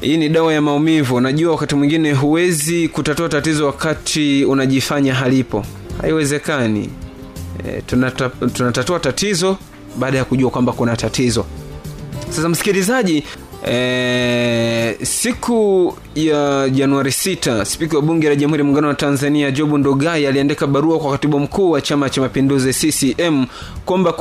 hii ni dawa ya maumivu. Unajua wakati mwingine huwezi kutatua tatizo wakati unajifanya halipo. Haiwezekani. E, tunata, tunatatua tatizo baada ya kujua kwamba kuna tatizo. Sasa msikilizaji e, siku ya januari 6 spika wa bunge la jamhuri ya muungano wa tanzania jobu ndogai aliandika barua kwa katibu mkuu wa chama cha mapinduzi ccm kwamba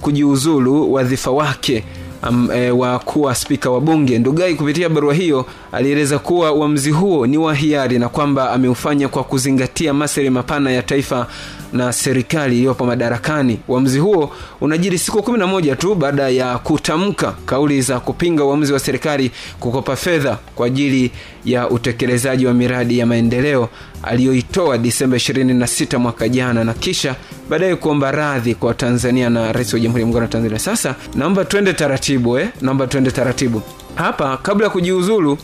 kujiuzulu wadhifa wake um, e, wa kuwa spika wa bunge. Ndugai kupitia barua hiyo alieleza kuwa uamuzi huo ni wa hiari na kwamba ameufanya kwa kuzingatia maslahi mapana ya taifa na serikali iliyopo madarakani. Uamuzi huo unajiri siku kumi na moja tu baada ya kutamka kauli za kupinga uamuzi wa serikali kukopa fedha kwa ajili ya utekelezaji wa miradi ya maendeleo aliyoitoa disemba 26 mwaka jana na kisha baadaye kuomba radhi kwa tanzania na rais wa jamhuri ya muungano wa tanzania. Sasa naomba twende taratibu eh? naomba twende taratibu. Hapa kabla ya kujiuzulu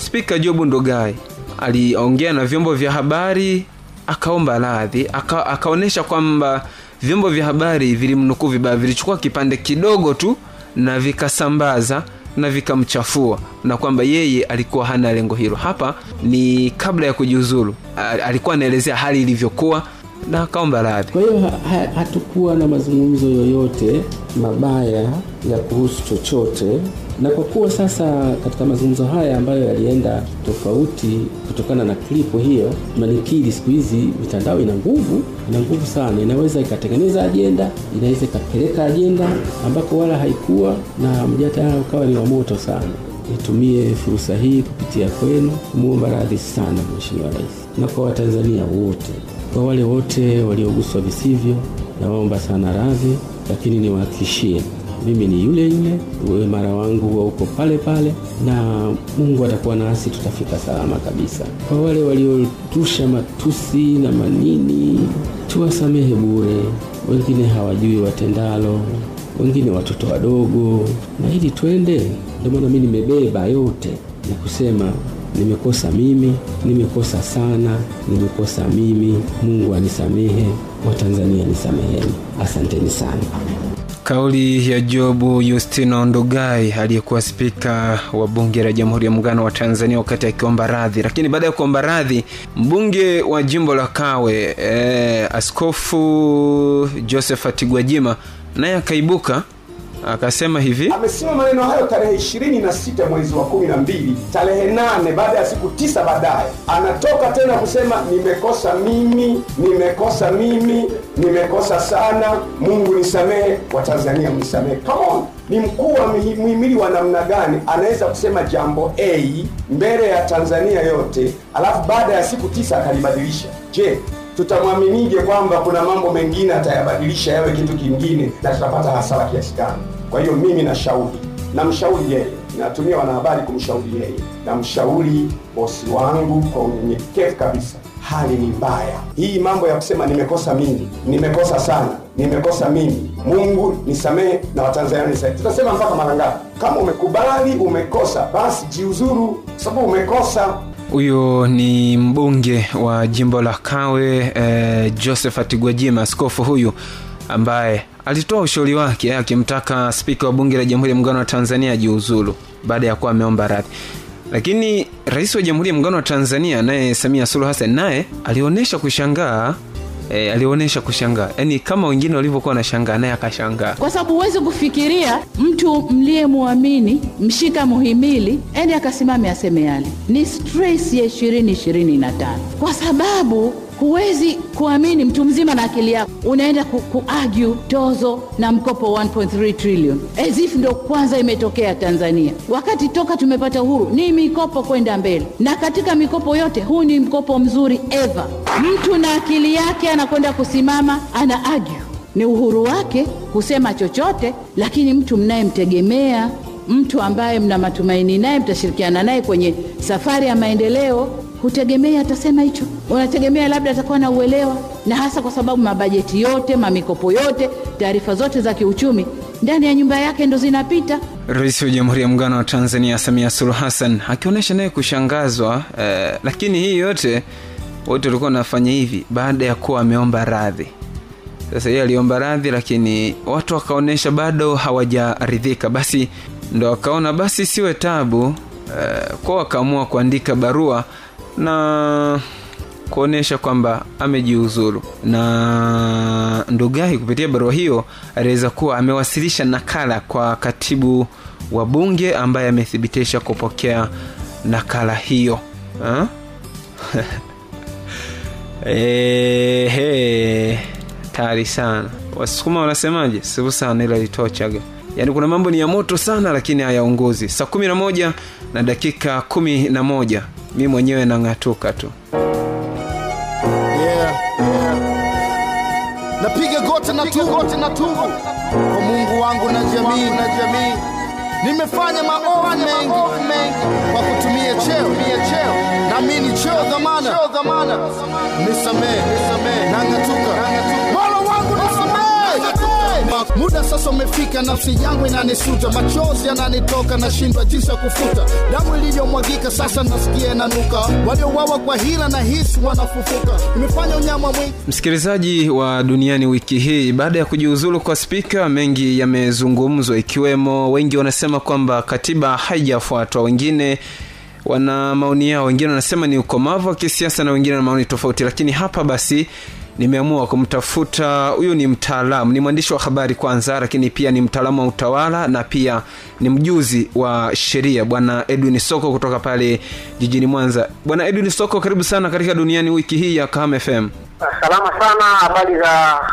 spika jobu ndogai aliongea na vyombo vya habari akaomba radhi aka, akaonyesha kwamba vyombo vya habari vilimnukuu vibaya vilichukua kipande kidogo tu na vikasambaza na vikamchafua na kwamba yeye alikuwa hana lengo hilo. Hapa ni kabla ya kujiuzulu. Alikuwa anaelezea hali ilivyokuwa na akaomba radhi. Kwa hiyo ha, ha, hatukuwa na mazungumzo yoyote mabaya ya kuhusu chochote, na kwa kuwa sasa katika mazungumzo haya ambayo yalienda tofauti kutokana na klipu hiyo, manikili siku hizi mitandao ina nguvu, ina nguvu sana, inaweza ikatengeneza ajenda, inaweza ikapeleka ajenda ambako wala haikuwa, na mjadala ukawa ni wa moto sana. Nitumie fursa hii kupitia kwenu kumwomba radhi sana Mheshimiwa Rais na kwa Watanzania wote kwa wale wote walioguswa visivyo, naomba sana radhi, lakini niwahakikishie mimi ni yule yule, uimara wangu huwa uko pale pale, na Mungu atakuwa nasi, tutafika salama kabisa. Kwa wale waliotusha matusi na manini, tuwasamehe bure, wengine hawajui watendalo, wengine watoto wadogo, na ili twende. Ndio maana mimi nimebeba yote na kusema nimekosa mimi, nimekosa sana, nimekosa mimi. Mungu anisamehe, Watanzania nisameheni. Asanteni sana. kauli ya jobu yustino ndugai aliyekuwa spika wa bunge la jamhuri ya muungano wa tanzania wakati akiomba radhi lakini baada ya kuomba radhi mbunge wa jimbo la kawe eh, askofu josephat gwajima naye akaibuka akasema hivi amesema maneno hayo tarehe ishirini na sita mwezi wa kumi na mbili tarehe nane baada ya siku tisa baadaye. Anatoka tena kusema nimekosa mimi nimekosa mimi nimekosa sana. Mungu nisamehe watanzania mnisamehe. Come on. Ni mkuu wa mhimili wa namna gani anaweza kusema jambo a mbele ya tanzania yote alafu baada ya siku tisa akalibadilisha? Je tutamwaminije kwamba kuna mambo mengine atayabadilisha yawe kitu kingine na tutapata hasara kiasi gani kwa hiyo mimi nashauri namshauri yeye natumia wanahabari kumshauri yeye. Namshauri bosi wangu kwa unyenyekevu kabisa hali ni mbaya. Hii mambo ya kusema nimekosa mimi nimekosa sana nimekosa mimi mungu nisamehe na watanzania nisamehe. Tutasema mpaka mara ngapi? Kama umekubali umekosa basi jiuzuru sababu umekosa. Huyo ni mbunge wa jimbo la kawe eh, josephat gwajima askofu huyu ambaye alitoa ushauri wake akimtaka spika wa bunge la jamhuri ya muungano wa tanzania ajiuzulu baada ya kuwa ameomba radhi. Lakini rais wa jamhuri ya muungano wa tanzania naye samia suluhu hassan naye alionyesha kushangaa e, alionyesha kushangaa. Yaani kama wengine walivyokuwa wanashangaa naye akashangaa. Kwa sababu huwezi kufikiria mtu mliyemwamini mshika muhimili ende akasimame aseme yale. Ni stress ya ishirini ishirini na tano. Kwa sababu huwezi kuamini mtu mzima na akili yako. Unaenda ku, kuargue tozo na mkopo 1.3 trillion. As ndo kwanza imetokea tanzania. Wakati toka tumepata uhuru ni mikopo kwenda mbele. Na katika mikopo yote huu ni mkopo mzuri ever. Mtu na akili yake anakwenda kusimama ana argue. Ni uhuru wake kusema chochote lakini mtu mnayemtegemea mtu ambaye mna matumaini naye mtashirikiana naye kwenye safari ya maendeleo hutegemea atasema hicho. Unategemea labda atakuwa na uelewa na hasa kwa sababu mabajeti yote mamikopo yote taarifa zote za kiuchumi ndani ya nyumba yake ndo zinapita. Rais wa jamhuri ya muungano wa tanzania samia suluhu hassan akionyesha naye kushangazwa eh, lakini hii yote wote walikuwa wanafanya hivi baada ya kuwa ameomba radhi. Sasa yeye aliomba radhi lakini watu wakaonyesha bado hawajaridhika. Basi ndo wakaona basi siwe tabu eh, kwa wakaamua kuandika barua na kuonyesha kwamba amejiuzuru na ndugai kupitia barua hiyo aliweza kuwa amewasilisha nakala kwa katibu wa bunge ambaye amethibitisha kupokea nakala hiyo. Ha? Ehe, tari sana. Wasukuma wanasemaje? Sivu sana ila litochaga yaani kuna mambo ni ya moto sana lakini hayaongozi. Saa kumi na moja na dakika kumi na moja mi mwenyewe nang'atuka tu. Yeah, yeah. Napiga goti na tubu, na tubu kwa Mungu wangu na jamii, na jamii. Nimefanya maovu mengi, mengi. Kwa kutumia cheo, kutumia cheo. Naamini cheo dhamana, cheo dhamana. Nisamee, nisamee, nang'atuka, nang'atuka. Muda sasa umefika, nafsi yangu inanisuta, machozi yananitoka, nashindwa jinsi ya kufuta. Damu iliyomwagika, sasa nasikia inanuka. Waliowawa kwa hila na hisi wanafufuka, imefanya unyama mwingi. Msikilizaji wa duniani wiki hii baada ya kujiuzulu kwa spika mengi yamezungumzwa ikiwemo wengi wanasema kwamba katiba haijafuatwa. Wengine wana maoni yao wengine wanasema ni ukomavu wa kisiasa na wengine na maoni tofauti lakini hapa basi nimeamua kumtafuta huyu ni mtaalamu ni mwandishi wa habari kwanza lakini pia ni mtaalamu wa utawala na pia ni mjuzi wa sheria. Bwana edwin soko kutoka pale jijini mwanza. Bwana edwin soko karibu sana katika duniani wiki hii ya kaham fm Salama sana, habari za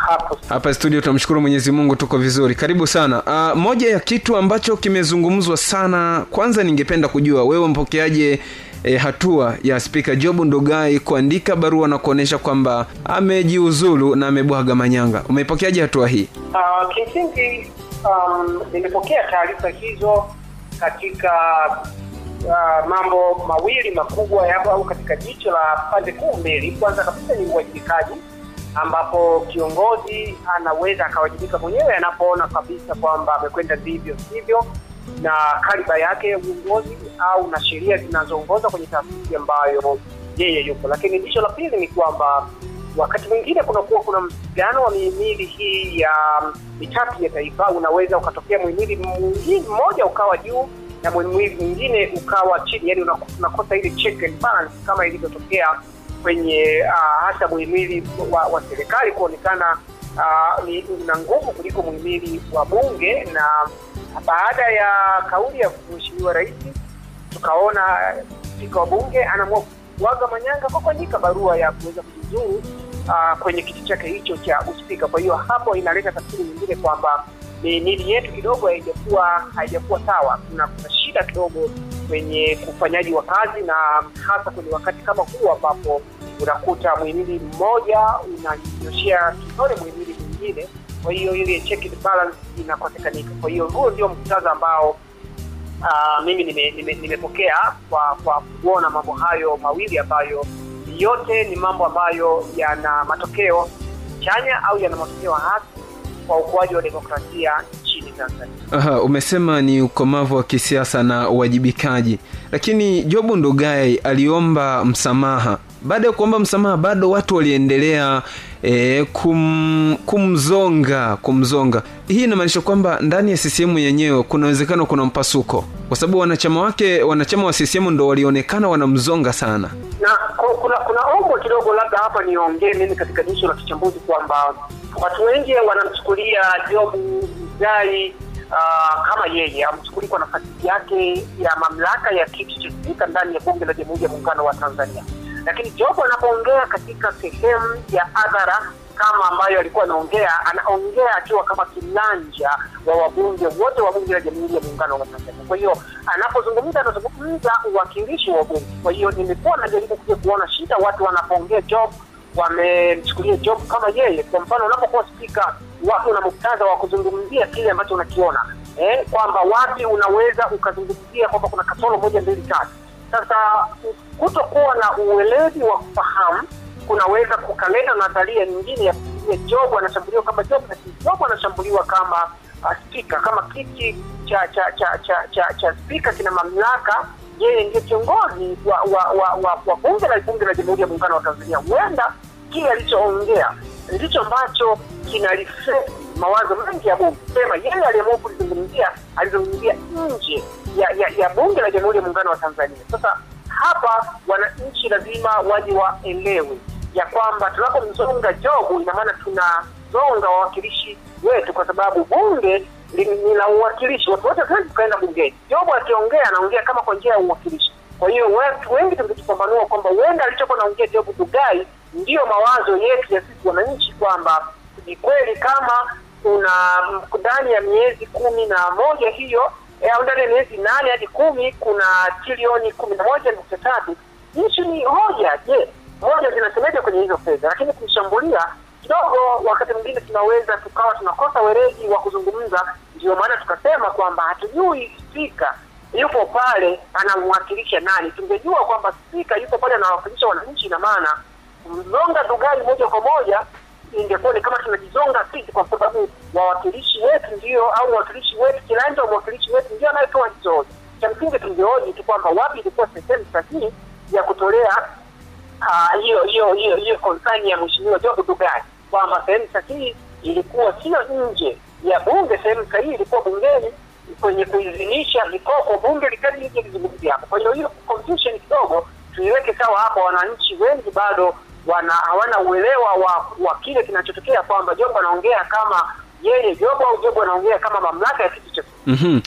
hapo? hapa studio tunamshukuru mwenyezi mungu tuko vizuri. Karibu sana. Uh, moja ya kitu ambacho kimezungumzwa sana kwanza ningependa kujua wewe mpokeaje E, hatua ya spika job ndugai kuandika barua na kuonyesha kwamba amejiuzulu na amebwaga manyanga. Umeipokeaje hatua hii? Uh, kimsingi um, nimepokea taarifa hizo katika uh, mambo mawili makubwa yapo au katika jicho la pande kuu mbili. Kwanza kabisa ni uwajibikaji, ambapo kiongozi anaweza akawajibika mwenyewe anapoona kabisa kwamba amekwenda vivyo sivyo na kaliba yake ya uongozi au na sheria zinazoongoza kwenye taasisi ambayo yeye yupo. Lakini jicho la pili ni kwamba wakati mwingine kunakuwa kuna msigano wa mihimili hii ya mitatu ya taifa. Unaweza ukatokea muhimili mmoja ukawa juu na muhimili mwingine ukawa chini, yani unakosa ile check and balance kama ilivyotokea kwenye uh, hasa muhimili wa, wa serikali kuonekana uh, ni una nguvu kuliko muhimili wa bunge na baada ya kauli ya mheshimiwa rais tukaona spika wa bunge anaamua kuaga manyanga kwa kuandika barua ya kuweza kujiuzuru uh, kwenye kiti chake hicho cha uspika. Kwa hiyo hapo inaleta tafsiri nyingine kwamba mihimili yetu kidogo haijakuwa haijakuwa sawa. Kuna, shida kidogo kwenye ufanyaji wa kazi na hasa kwenye wakati kama huu ambapo unakuta muhimili mmoja unanyoshea kidole muhimili mwingine kwa hiyo ile check and balance inakosekanika. Kwa hiyo huo ndio muktadha ambao uh, mimi nimepokea nime, nime kwa kwa kuona mambo hayo mawili ambayo yote ni mambo ambayo yana matokeo chanya au yana matokeo hasi kwa ukuaji wa demokrasia nchini Tanzania. Aha, umesema ni ukomavu wa kisiasa na uwajibikaji, lakini Jobu Ndugai aliomba msamaha. Baada ya kuomba msamaha, bado watu waliendelea e, kum, kumzonga kumzonga. Hii inamaanisha kwamba ndani ya CCM yenyewe kuna uwezekano kuna mpasuko, kwa sababu wanachama wake wanachama wa CCM ndo walionekana wanamzonga sana na kuna kuna ombo kidogo, labda hapa niongee mimi katika jicho la kichambuzi kwamba watu wengi wanamchukulia Jobu zai uh, kama yeye amchukulia kwa nafasi yake ya mamlaka ya kiti cha ndani ya bunge la Jamhuri ya Muungano wa Tanzania, lakini Job anapoongea katika sehemu ya hadhara kama ambayo alikuwa anaongea, anaongea akiwa kama kilanja wa wabunge wote wa bunge la Jamhuri ya Muungano wa Tanzania. Kwa hiyo anapozungumza, anazungumza uwakilishi wa bunge. Kwa hiyo nimekuwa najaribu kuja kuona shida watu wanapoongea Job wamemchukulia Job kama yeye. Kwa mfano, unapokuwa spika, watu una muktadha wa kuzungumzia kile ambacho unakiona eh, kwamba wapi unaweza ukazungumzia kwamba kuna kasoro moja mbili tatu. Sasa kutokuwa na uweledi wa kufahamu kunaweza kukaleta nadharia nyingine ya kufikiria Jobu anashambuliwa kama Job, lakini Job anashambuliwa kama uh, spika, kama kiti cha cha cha cha cha, cha spika kina mamlaka. Yeye ndiyo kiongozi wa wa, wa, wa, wa bunge la bunge la Jamhuri ya Muungano wa Tanzania. Huenda kile alichoongea ndicho ambacho kina reflect mawazo mengi ya bunge, sema yeye aliamua kulizungumzia, alizungumzia nje ya, ya, ya bunge la Jamhuri ya Muungano wa Tanzania. Sasa hapa wananchi lazima waje waelewe ya kwamba tunapomzonga Jobu, ina maana tunazonga wawakilishi wetu, kwa sababu bunge ni la uwakilishi. Watu wote hatuwezi tukaenda bungeni. Jobu akiongea anaongea kama kwa njia ya uwakilishi. Kwa hiyo watu wengi tumejipambanua kwamba huenda alichokuwa naongea Jobu Dugai ndiyo mawazo yetu ya sisi wananchi, kwamba ni kweli kama kuna ndani ya miezi kumi na moja hiyo eh, au ndani ya miezi nane hadi kumi kuna trilioni kumi na moja nukta tatu nchi ni hoja. Je, hoja zinasemeja kwenye hizo fedha? Lakini kumshambulia kidogo, wakati mwingine tunaweza tukawa tunakosa weledi wa kuzungumza. Ndio maana tukasema kwamba hatujui spika yupo pale anamwakilisha nani. Tungejua kwamba spika yupo pale anawakilisha wananchi, ina maana mlonga Dugai moja kwa moja ingekuwa ni kama tunajizonga sisi, kwa sababu wawakilishi wetu ndio au wawakilishi wetu, Kilanja, wa mwakilishi wetu ndio anayetoa hizo hoja. Cha msingi tungehoji tu kwamba wapi ilikuwa sehemu sahihi ya kutolea ah, hiyo hiyo hiyo hiyo concern ya mheshimiwa Job Dugai kwamba sehemu sahihi ilikuwa sio nje ya bunge, sehemu sahihi ilikuwa bungeni kwenye kuidhinisha mikopo, bunge likati lije lizungumzia hapo. Kwa hiyo hiyo confusion kidogo tuiweke sawa hapo. Wananchi wengi bado wana hawana uelewa wa, wa kile kinachotokea kwamba Job anaongea kama yeye Job au Job anaongea kama mamlaka ya kitu chochote. mm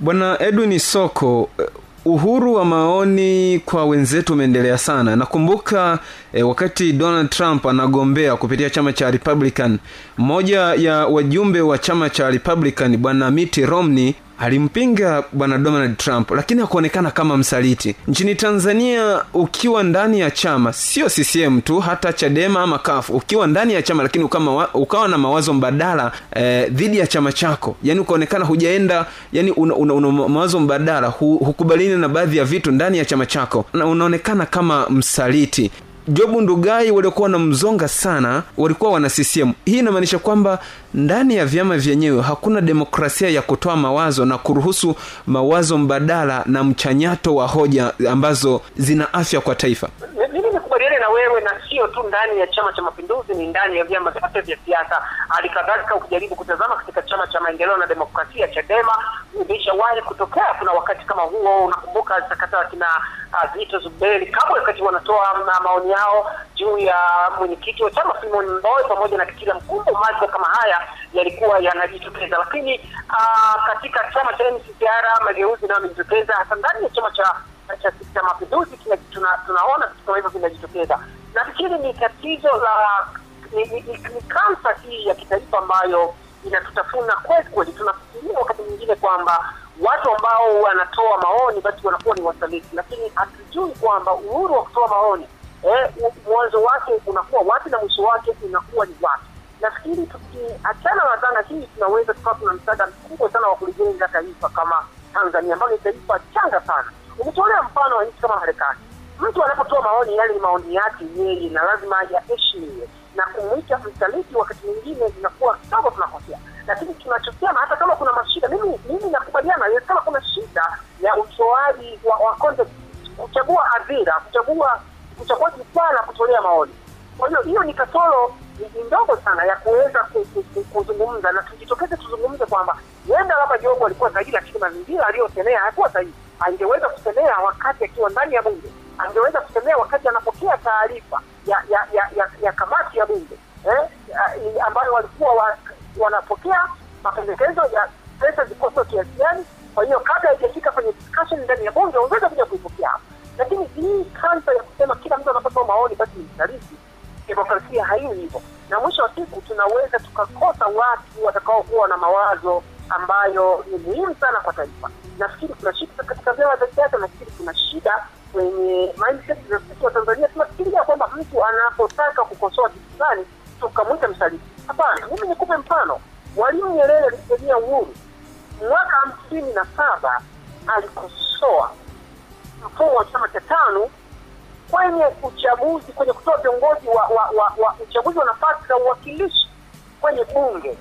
bwana edwin soko eh, uhuru wa maoni kwa wenzetu umeendelea sana nakumbuka eh, wakati donald trump anagombea kupitia chama cha republican mmoja ya wajumbe wa chama cha republican bwana mitt romney alimpinga bwana donald trump lakini hakuonekana kama msaliti. Nchini tanzania ukiwa ndani ya chama sio ccm tu hata chadema ama kaf ukiwa ndani ya chama lakini ukama, ukawa na mawazo mbadala eh, dhidi ya chama chako. Yani ukaonekana hujaenda yani una, una, una mawazo mbadala hu, hukubalini na baadhi ya vitu ndani ya chama chako. Na unaonekana kama msaliti jobu ndugai waliokuwa wanamzonga sana walikuwa wana ccm hii inamaanisha kwamba ndani ya vyama vyenyewe hakuna demokrasia ya kutoa mawazo na kuruhusu mawazo mbadala na mchanyato wa hoja ambazo zina afya kwa taifa na wewe na sio tu ndani ya chama cha mapinduzi ni ndani ya vyama vyote vya siasa. Hali kadhalika ukijaribu kutazama katika chama cha maendeleo na demokrasia chadema imeshawahi kutokea kuna wakati kama huo unakumbuka sakata wakina uh, zito zuberi kabla wakati wanatoa ma- maoni yao juu ya mwenyekiti wa chama simon mboe pamoja na kitila mkumbo mambo kama haya yalikuwa yanajitokeza. Lakini uh, katika chama cha mccr mageuzi nayo yamejitokeza hasa ndani ya chama cha cha, mapinduzi tunaona vitu kama hivyo vinajitokeza nafikiri ni tatizo la ni, ni, ni kansa hii ya kitaifa ambayo inatutafuna kweli kweli. Tunafikiria wakati mwingine kwamba watu ambao wanatoa maoni basi wanakuwa ni wasaliti lakini hatujui kwamba uhuru wa kutoa maoni eh, mwanzo wake unakuwa wapi na mwisho wake unakuwa ni wapi. Nafikiri tukiachana na dhana hii tunaweza tukawa tuna msaada mkubwa sana wa kulijenga taifa kama tanzania ambalo ni taifa changa sana umetolea mfano wa nchi kama marekani mtu anapotoa maoni yale ni maoni yake yeye na lazima yaheshimiwe na kumwita msaliti wakati mwingine inakuwa kidogo tunakosea lakini tunachosema hata kama kuna mashida mimi mimi nakubaliana kama kuna shida ya utoaji wa, wa kuchagua hadhira kuchagua kuchagua jukwaa la kutolea maoni. Kwa hiyo hiyo ni kasoro ndogo sana ya kuweza ku- ku- ku- kuzungumza na tujitokeze tuzungumze kwamba huenda labda jogo alikuwa sahihi lakini mazingira aliyosemea hayakuwa sahihi angeweza kusemea wakati akiwa ndani ya bunge. Angeweza kusemea wakati anapokea taarifa ya ya, ya, ya ya kamati ya bunge eh, ambayo walikuwa wa, wanapokea mapendekezo ya pesa sio kiasi gani. Kwa hiyo kabla haijafika kwenye discussion ndani ya bunge wangeweza kuja kuipokea. Hapo lakini hii kansa ya kusema kila mtu anapata maoni basi ni msaliti demokrasia haini hivyo. Na mwisho wa siku tunaweza tukakosa watu watakaokuwa na mawazo ambayo ni muhimu sana kwa taifa. Nafikiri kuna shida katika vyama vya siasa nafikiri kuna shida kwenye mindset za wa tanzania. Tunafikiria kwamba mtu anapotaka kukosoa kitu fulani tukamwita msaliti. Hapana mimi nikupe mfano. Mwalimu nyerere alipigania uhuru mwaka hamsini na saba alikosoa mfumo wa chama cha tano kwenye uchaguzi kwenye kutoa viongozi wa, wa, wa, wa uchaguzi wa nafasi za uwakilishi kwenye bunge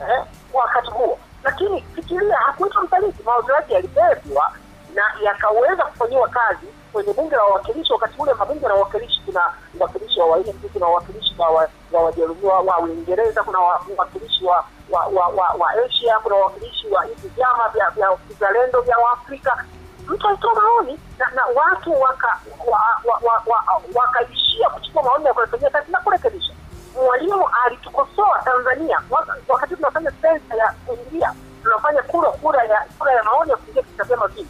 eh, wakati huo. Lakini fikiria hakuitwa msaliti mawazo yake yalibebwa na yakaweza kufanyiwa kazi kwenye bunge la wawakilishi wakati ule mabunge na wawakilishi kuna uwakilishi wa waindi kuna uwakilishi wa wa- wa uingereza kuna wa- uwakilishi wa wa wa, wa, asia kuna uwakilishi wa hivi vyama vya vya vizalendo vya waafrika mtu alitoa maoni na, na watu waka wa, wa, wa, wa, wakaishia kuchukua maoni ya kuyafanyia kazi na kurekebisha. Mwalimu alitukosoa tanzania. Wakati tunafanya sensa ya kuingia tunafanya kura kura ya kura ya maoni ya kuingia katika vyama vingi.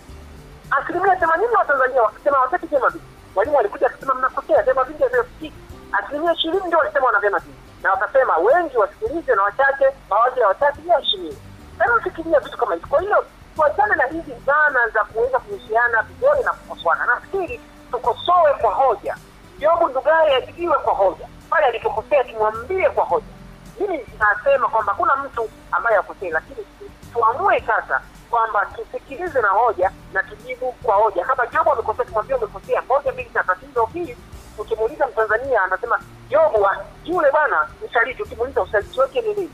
Asilimia themanini wa tanzania wakisema hawataki vyama vingi. Mwalimu alikuja akisema mnakosea vyama vingi havyosikiki asilimia ishirini ndio walisema wana vyama vingi. Na wakasema wengi wasikilize na wachache mawazo ya wachache yaheshimiwe. Sasa fikiria vitu kama hivi. Kwa hiyo tuachane na hizi dhana za kuweza kuhusiana vidole na kukosoana nafikiri tukosoe kwa hoja. Jobu ndugai ajibiwe kwa hoja. Pale alipokosea tumwambie kwa hoja. Mimi nasema kwamba kuna mtu ambaye akosei lakini tuamue sasa kwamba tusikilize na hoja na tujibu kwa hoja. Kama jobu amekosea tumwambie umekosea. Moja mbili tatu tatizo ukimuuliza mtanzania anasema jobu yule bwana msaliti ukimuuliza usaliti wake ni nini?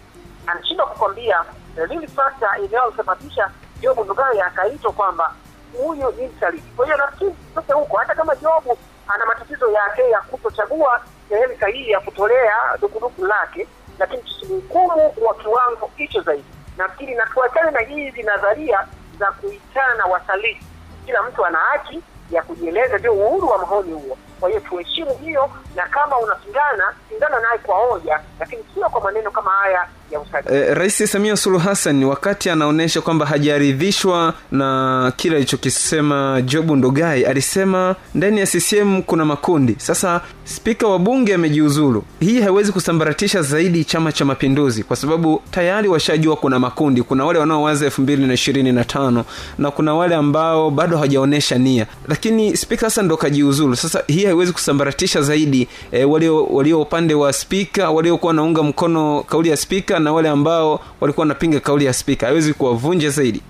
Anashindwa kukwambia. Lili fakta inayosababisha jobu ndugai akaitwa kwamba huyu ni msaliti kwa hiyo nafikiri tutoke huko hata kama jobu ana matatizo yake ya kutochagua sehemu sahihi ya kutolea dukuduku lake lakini tusimhukumu kwa kiwango hicho zaidi. Nafikiri na tuachane na hizi nadharia za kuitana wasaliti kila mtu ana haki ya kujieleza ndio uhuru wa maoni huo kwa hiyo tuheshimu hiyo na kama unapingana pingana naye kwa hoja lakini sio kwa maneno kama haya ya usaliti E, Rais Samia Suluhu Hassan wakati anaonyesha kwamba hajaridhishwa na kile alichokisema Jobu Ndugai, alisema ndani ya CCM kuna makundi. Sasa spika wa bunge amejiuzulu, hii haiwezi kusambaratisha zaidi Chama cha Mapinduzi kwa sababu tayari washajua kuna makundi. Kuna wale wanaowaza elfu mbili na ishirini na tano na kuna wale ambao bado hawajaonyesha nia, lakini spika sasa ndo kajiuzulu. Sasa hii haiwezi kusambaratisha zaidi e, walio walio upande wa spika waliokuwa wanaunga mkono kauli ya spika na wale ambao walikuwa wanapinga kauli ya spika, haiwezi kuwavunja zaidi.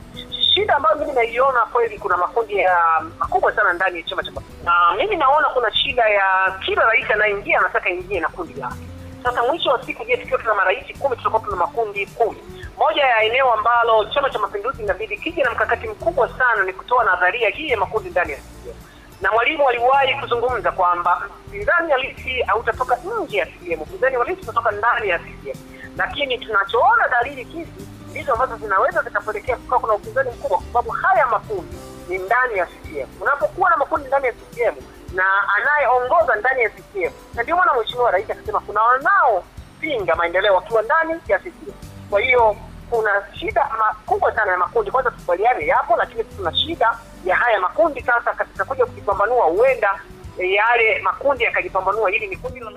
shida ambayo mimi naiona kweli kuna makundi ya makubwa sana ndani ya chama cha na mimi naona kuna shida ya kila rais anayeingia anataka ingie na kundi lake sasa mwisho wa siku je tukiwa tuna marais kumi tutakuwa tuna makundi kumi? Moja ya eneo ambalo chama cha mapinduzi inabidi kija na mkakati mkubwa sana ni kutoa nadharia hii ya makundi ndani ya CCM na mwalimu aliwahi kuzungumza kwamba mpinzani halisi hautatoka nje ya CCM, mpinzani halisi utatoka ndani ya CCM. Lakini tunachoona dalili hizi ndizo ambazo zinaweza zikapelekea kukawa kuna upinzani mkubwa, kwa sababu haya makundi ni ndani ya CCM. Unapokuwa na makundi ndani ya CCM na anayeongoza ndani ya CCM, na ndio maana Mheshimiwa Rais akasema kuna wanaopinga maendeleo wakiwa ndani ya CCM. Kwa hiyo kuna shida makubwa sana ya makundi. Kwanza tukubaliane yapo, lakini tuna shida ya haya makundi sasa katika kuja kujipambanua, huenda eh, yale makundi yakajipambanua, hili ni kundi la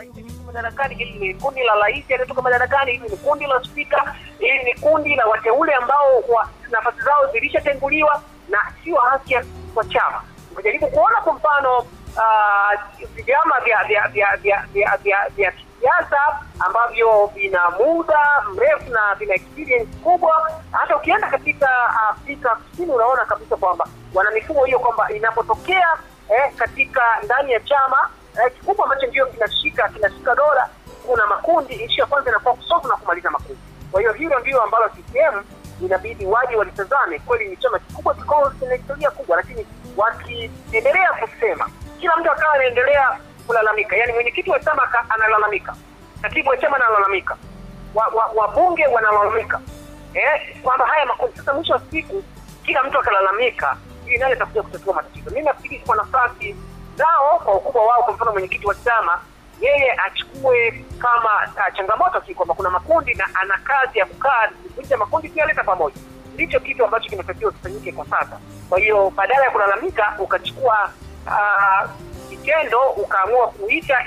madarakani, hili ni kundi la rais aliyetoka madarakani, hili ni kundi la spika, hili ni kundi la wateule ambao wa, nafasi zao zilishatenguliwa na sio haki kwa chama. Tumejaribu kuona kwa mfano ah, vyama vya vya vya vya vya vya vya kisiasa ambavyo vina muda mrefu na vina experience kubwa. Hata ukienda katika Afrika Kusini unaona kabisa kwamba wana mifumo hiyo kwamba inapotokea eh, katika ndani ya chama eh, kikubwa ambacho ndio kinashika kinashika dola, kuna makundi. Nchi ya kwanza inakuwa kusolve na kumaliza makundi. Kwa hiyo hilo ndio ambalo CCM inabidi waje walitazame. Kweli ni chama kikubwa, kina historia kubwa, lakini wakiendelea kusema, kila mtu akawa anaendelea kulalamika, yani mwenyekiti wa chama analalamika, katibu wa chama analalamika, wabunge wa, wa wanalalamika eh, kwamba haya makundi. Sasa mwisho wa siku kila mtu akalalamika, ili nani atakuja kutatua matatizo? Mimi nafikiri kwa nafasi zao, kwa ukubwa wao, kwa mfano mwenyekiti wa chama yeye achukue kama uh, changamoto si kwamba kuna makundi na ana kazi ya kukaa kuvunja makundi kuyaleta pamoja. Ndicho kitu ambacho kinatakiwa kifanyike kwa sasa. Kwa hiyo badala ya kulalamika ukachukua uh, ukaamua kuita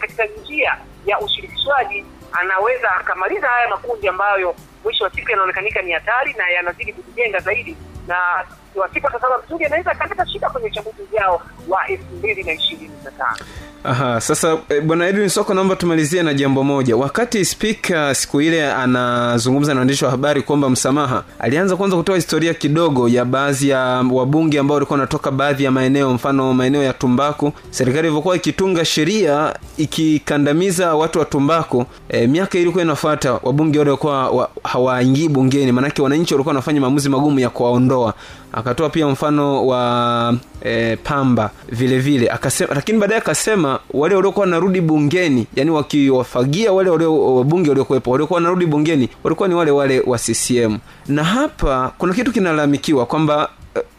katika njia ya ushirikishwaji, anaweza akamaliza haya makundi ambayo mwisho wa siku yanaonekanika ni hatari na yanazidi kujijenga zaidi, na wasipotazama vizuri anaweza akaleta shida kwenye uchaguzi ujao wa elfu mbili na ishirini na tano. Aha, sasa e, bwana Edwin Soko, naomba tumalizie na jambo moja. Wakati spika siku ile anazungumza na waandishi wa habari kuomba msamaha, alianza kwanza kutoa historia kidogo ya baadhi ya wabunge ambao walikuwa wanatoka baadhi ya maeneo, mfano maeneo ya tumbaku. Serikali ilivyokuwa ikitunga sheria ikikandamiza watu wa tumbaku, e, miaka ilikuwa inafuata wabunge wale walikuwa wa, hawaingii bungeni, maanake wananchi walikuwa wanafanya maamuzi magumu ya kuwaondoa akatoa pia mfano wa e, pamba vile vile akasema lakini baadaye akasema wale waliokuwa wanarudi bungeni yani wakiwafagia wale walio wabunge waliokuwepo waliokuwa wanarudi bungeni walikuwa ni wale wale wa ccm na hapa kuna kitu kinalalamikiwa kwamba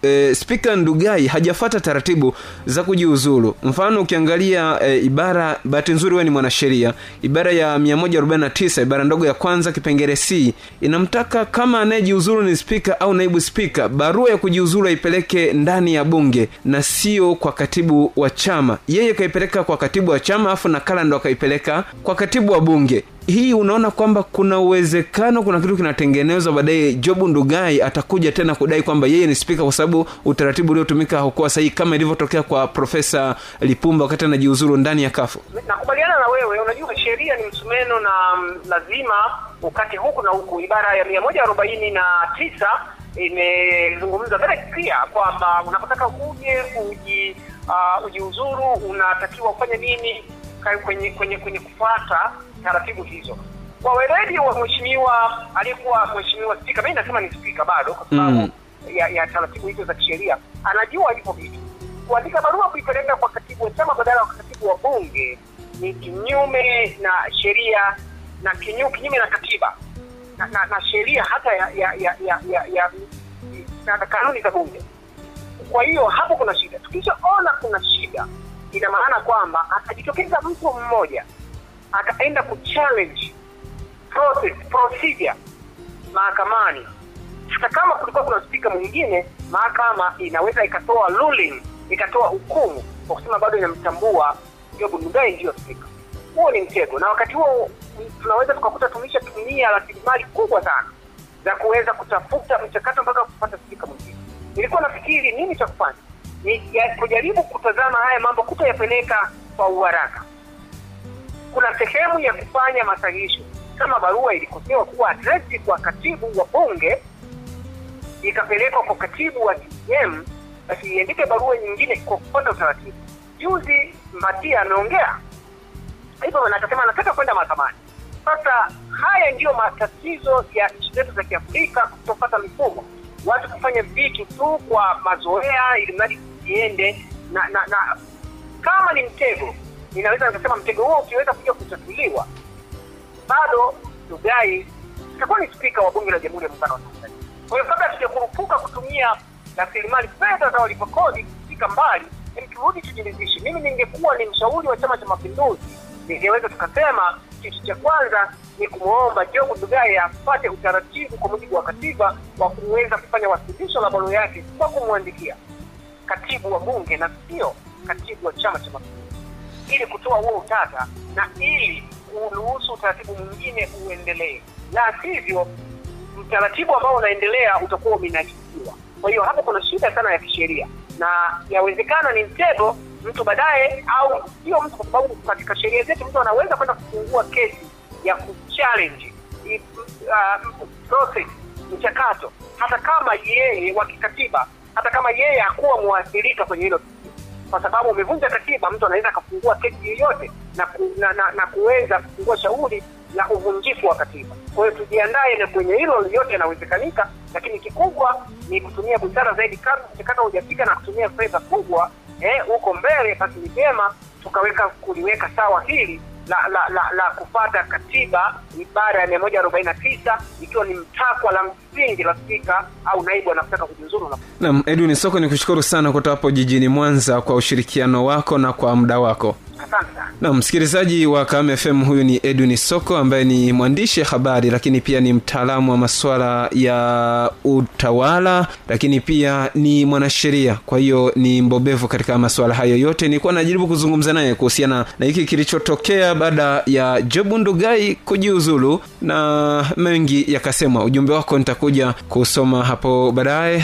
e, spika ndugai hajafata taratibu za kujiuzulu. Mfano ukiangalia e, ibara bahati nzuri wewe ni mwanasheria ibara ya 149 ibara ndogo ya kwanza kipengele c inamtaka kama anayejiuzulu ni spika au naibu spika barua ya kujiuzulu aipeleke ndani ya bunge na sio kwa katibu wa chama. Yeye kaipeleka kwa katibu wa chama afu nakala ndo akaipeleka kwa katibu wa bunge hii unaona kwamba kuna uwezekano kuna kitu kinatengenezwa baadaye. Jobu ndugai atakuja tena kudai kwamba yeye ni spika kwa sababu utaratibu uliotumika haukuwa sahihi kama ilivyotokea kwa profesa lipumba wakati anajiuzuru ndani ya kafu. Nakubaliana na wewe. Unajua sheria ni msumeno na mm, lazima ukate huku na huku. Ibara ya mia moja arobaini na tisa imezungumza very kwamba unapotaka uje uji uh, ujiuzuru unatakiwa ufanye nini kwenye kwenye kwenye kufuata taratibu hizo. Kwa weledi wa mheshimiwa aliyekuwa mheshimiwa spika mi nasema ni spika bado kwa sababu Mm. ya, ya taratibu hizo za kisheria anajua hivyo vitu. Kuandika barua kuipeleka kwa katibu wa chama badala ya katibu wa bunge ni kinyume na sheria na kinyu, kinyume na katiba. Na, na, na sheria hata ya ya ya ya, ya, ya na na kanuni za bunge. Kwa hiyo hapo kuna shida. Tukishaona kuna shida ina maana kwamba atajitokeza mtu mmoja akaenda kuchallenge process procedure mahakamani. Sasa kama kulikuwa kuna spika mwingine mahakama inaweza ikatoa ruling ikatoa hukumu kwa kusema bado inamtambua Job ndugai ndiyo spika huo ni mtego na wakati huo tunaweza tukakuta tumeshatumia rasilimali kubwa sana za kuweza kutafuta mchakato mpaka kupata spika mwingine. Nilikuwa nafikiri nini cha kufanya? Ni kujaribu kutazama haya mambo kutoyapeleka kwa uharaka kuna sehemu ya kufanya masahihisho kama barua ilikosewa kuwa adresi kwa katibu wa bunge ikapelekwa kwa katibu wa CCM basi iandike barua nyingine kwa kufuata utaratibu. Juzi Matia ameongea hivyo na akasema anataka kwenda mahakamani. Sasa haya ndiyo matatizo ya nchi zetu za Kiafrika kutopata mifumo, watu kufanya vitu tu kwa mazoea ili mradi iende na, na, na kama ni mtego, ninaweza nikasema mtego huo ukiweza kuja kutatuliwa bado Ndugai itakuwa ni spika wa bunge la Jamhuri ya Muungano wa Tanzania. Kwa hiyo kabla hatujakurupuka kutumia rasilimali fedha za walipa kodi kufika mbali, turudi tujiridhishe. Mimi ningekuwa ni mshauri wa Chama cha Mapinduzi, ningeweza tukasema kitu cha kwanza ni kumwomba Job Ndugai apate utaratibu kwa mujibu wa katiba wa kuweza kufanya wasilisho la barua yake kwa kumwandikia katibu wa bunge na sio katibu wa Chama cha Mapinduzi ili kutoa huo utata na ili kuruhusu utaratibu mwingine uendelee, la sivyo utaratibu ambao unaendelea utakuwa umenajisiwa. Kwa hiyo hapo kuna shida sana ya kisheria, na yawezekana ni mtego mtu baadaye, au sio mtu, kwa sababu katika sheria zetu mtu anaweza kwenda kufungua kesi ya kuchallenge uh, process mchakato, hata kama yeye wa kikatiba, hata kama yeye hakuwa mwathirika kwenye hilo kwa sababu umevunja katiba, mtu anaweza akafungua kesi yoyote na, ku, na, na, na kuweza kufungua shauri la uvunjifu wa katiba. Kwa hiyo tujiandae na kwenye hilo, yote yanawezekanika, lakini kikubwa ni kutumia busara zaidi kabla mchakato hujafika na kutumia fedha kubwa eh, huko mbele. Basi ni vyema tukaweka kuliweka sawa hili la la, la, la kufata katiba ibara ya mia moja arobaini na tisa ikiwa ni mtakwa la msingi la spika au naibu anapotaka kujiuzuru na nam edwin soko ni kushukuru sana kutoka hapo jijini mwanza kwa ushirikiano wako na kwa muda wako na msikilizaji wa Kaam FM, huyu ni Edwin Soko ambaye ni mwandishi habari, lakini pia ni mtaalamu wa masuala ya utawala, lakini pia ni mwanasheria. Kwa hiyo ni mbobevu katika masuala hayo yote. Nilikuwa najaribu kuzungumza naye kuhusiana na hiki kilichotokea baada ya Jobu Ndugai kujiuzulu na mengi yakasemwa. Ujumbe wako nitakuja kusoma hapo baadaye.